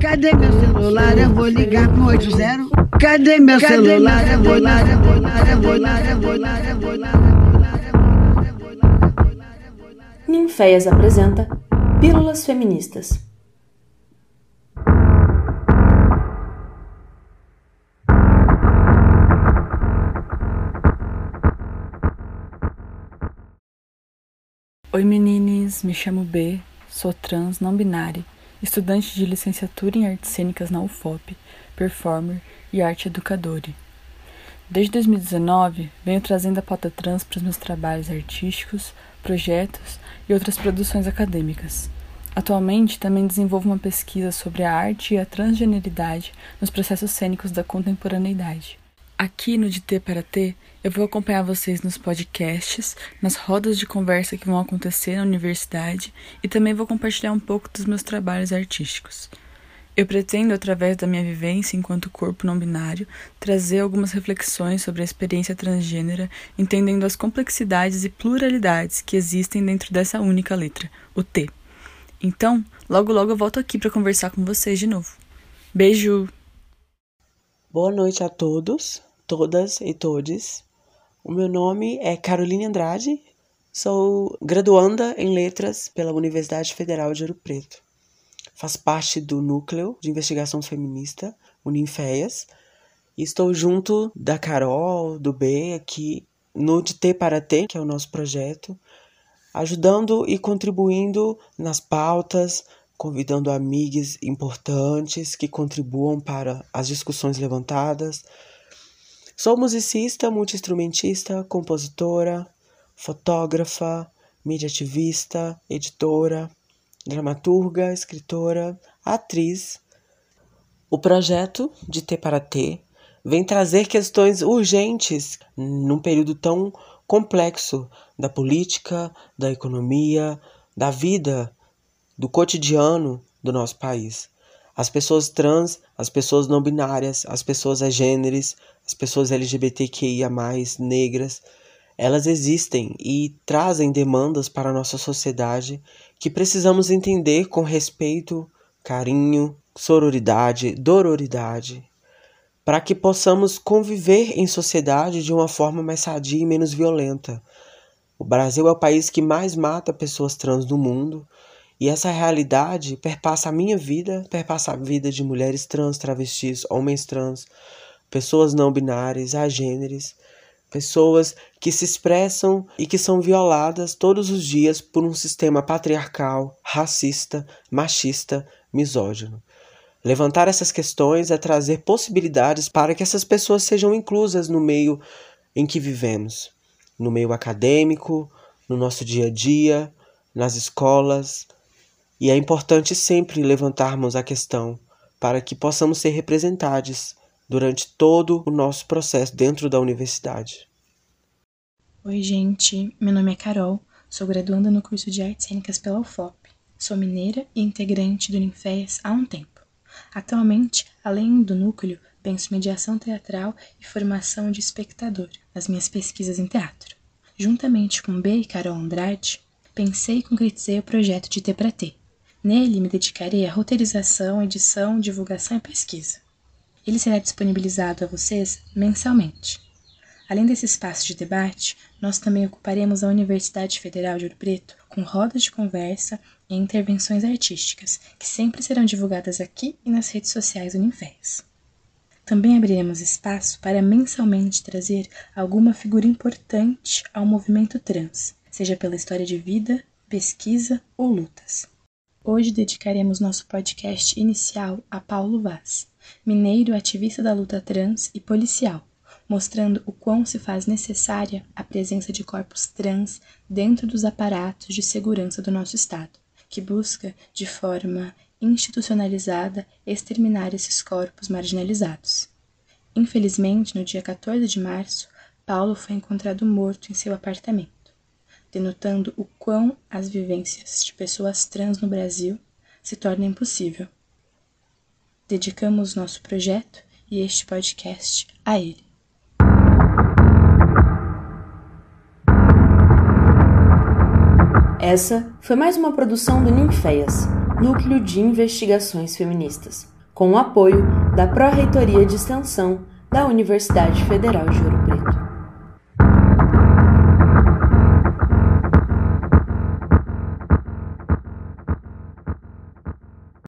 Cadê meu celular? Eu vou ligar pro 80. Cadê meu celular? Eu vou ligar, eu vou ligar, eu vou ligar, eu vou ligar, eu vou ligar. Ninféias apresenta Pílulas Feministas. Oi meninas, me chamo B, sou trans, não binária, estudante de licenciatura em artes cênicas na UFOP, performer e arte educadora. Desde 2019, venho trazendo a pauta trans para os meus trabalhos artísticos, projetos e outras produções acadêmicas. Atualmente, também desenvolvo uma pesquisa sobre a arte e a transgeneridade nos processos cênicos da contemporaneidade. Aqui no De T para T, eu vou acompanhar vocês nos podcasts, nas rodas de conversa que vão acontecer na universidade e também vou compartilhar um pouco dos meus trabalhos artísticos. Eu pretendo, através da minha vivência enquanto corpo não binário, trazer algumas reflexões sobre a experiência transgênera, entendendo as complexidades e pluralidades que existem dentro dessa única letra, o T. Então, logo logo eu volto aqui para conversar com vocês de novo. Beijo! Boa noite a todos todas e todes. O meu nome é Caroline Andrade, sou graduanda em Letras pela Universidade Federal de Ouro Preto. Faço parte do Núcleo de Investigação Feminista, Uninfeias, e estou junto da Carol, do B, aqui no De T para T, que é o nosso projeto, ajudando e contribuindo nas pautas, convidando amigas importantes que contribuam para as discussões levantadas, Sou musicista, multiinstrumentista, compositora, fotógrafa, mídia ativista, editora, dramaturga, escritora, atriz. O projeto de T para T vem trazer questões urgentes num período tão complexo da política, da economia, da vida, do cotidiano do nosso país. As pessoas trans, as pessoas não binárias, as pessoas agêneres, as pessoas LGBTQIA, negras, elas existem e trazem demandas para a nossa sociedade que precisamos entender com respeito, carinho, sororidade, dororidade, para que possamos conviver em sociedade de uma forma mais sadia e menos violenta. O Brasil é o país que mais mata pessoas trans do mundo e essa realidade perpassa a minha vida, perpassa a vida de mulheres trans, travestis, homens trans, pessoas não binárias, agêneres, pessoas que se expressam e que são violadas todos os dias por um sistema patriarcal, racista, machista, misógino. Levantar essas questões é trazer possibilidades para que essas pessoas sejam inclusas no meio em que vivemos, no meio acadêmico, no nosso dia a dia, nas escolas, e é importante sempre levantarmos a questão para que possamos ser representados durante todo o nosso processo dentro da universidade. Oi, gente. Meu nome é Carol, sou graduanda no curso de Artes Cênicas pela UFOP. Sou mineira e integrante do Ninféias há um tempo. Atualmente, além do núcleo, penso mediação teatral e formação de espectador nas minhas pesquisas em teatro. Juntamente com B e Carol Andrade, pensei e concretizei o projeto de T para T, Nele me dedicarei à roteirização, edição, divulgação e pesquisa. Ele será disponibilizado a vocês mensalmente. Além desse espaço de debate, nós também ocuparemos a Universidade Federal de Ouro Preto com rodas de conversa e intervenções artísticas, que sempre serão divulgadas aqui e nas redes sociais Unifés. Também abriremos espaço para mensalmente trazer alguma figura importante ao movimento trans, seja pela história de vida, pesquisa ou lutas. Hoje dedicaremos nosso podcast inicial a Paulo Vaz, mineiro ativista da luta trans e policial, mostrando o quão se faz necessária a presença de corpos trans dentro dos aparatos de segurança do nosso Estado, que busca, de forma institucionalizada, exterminar esses corpos marginalizados. Infelizmente, no dia 14 de março, Paulo foi encontrado morto em seu apartamento denotando o quão as vivências de pessoas trans no Brasil se tornam impossível. Dedicamos nosso projeto e este podcast a ele. Essa foi mais uma produção do Ninféias, Núcleo de Investigações Feministas, com o apoio da Pró-Reitoria de Extensão da Universidade Federal de Preto.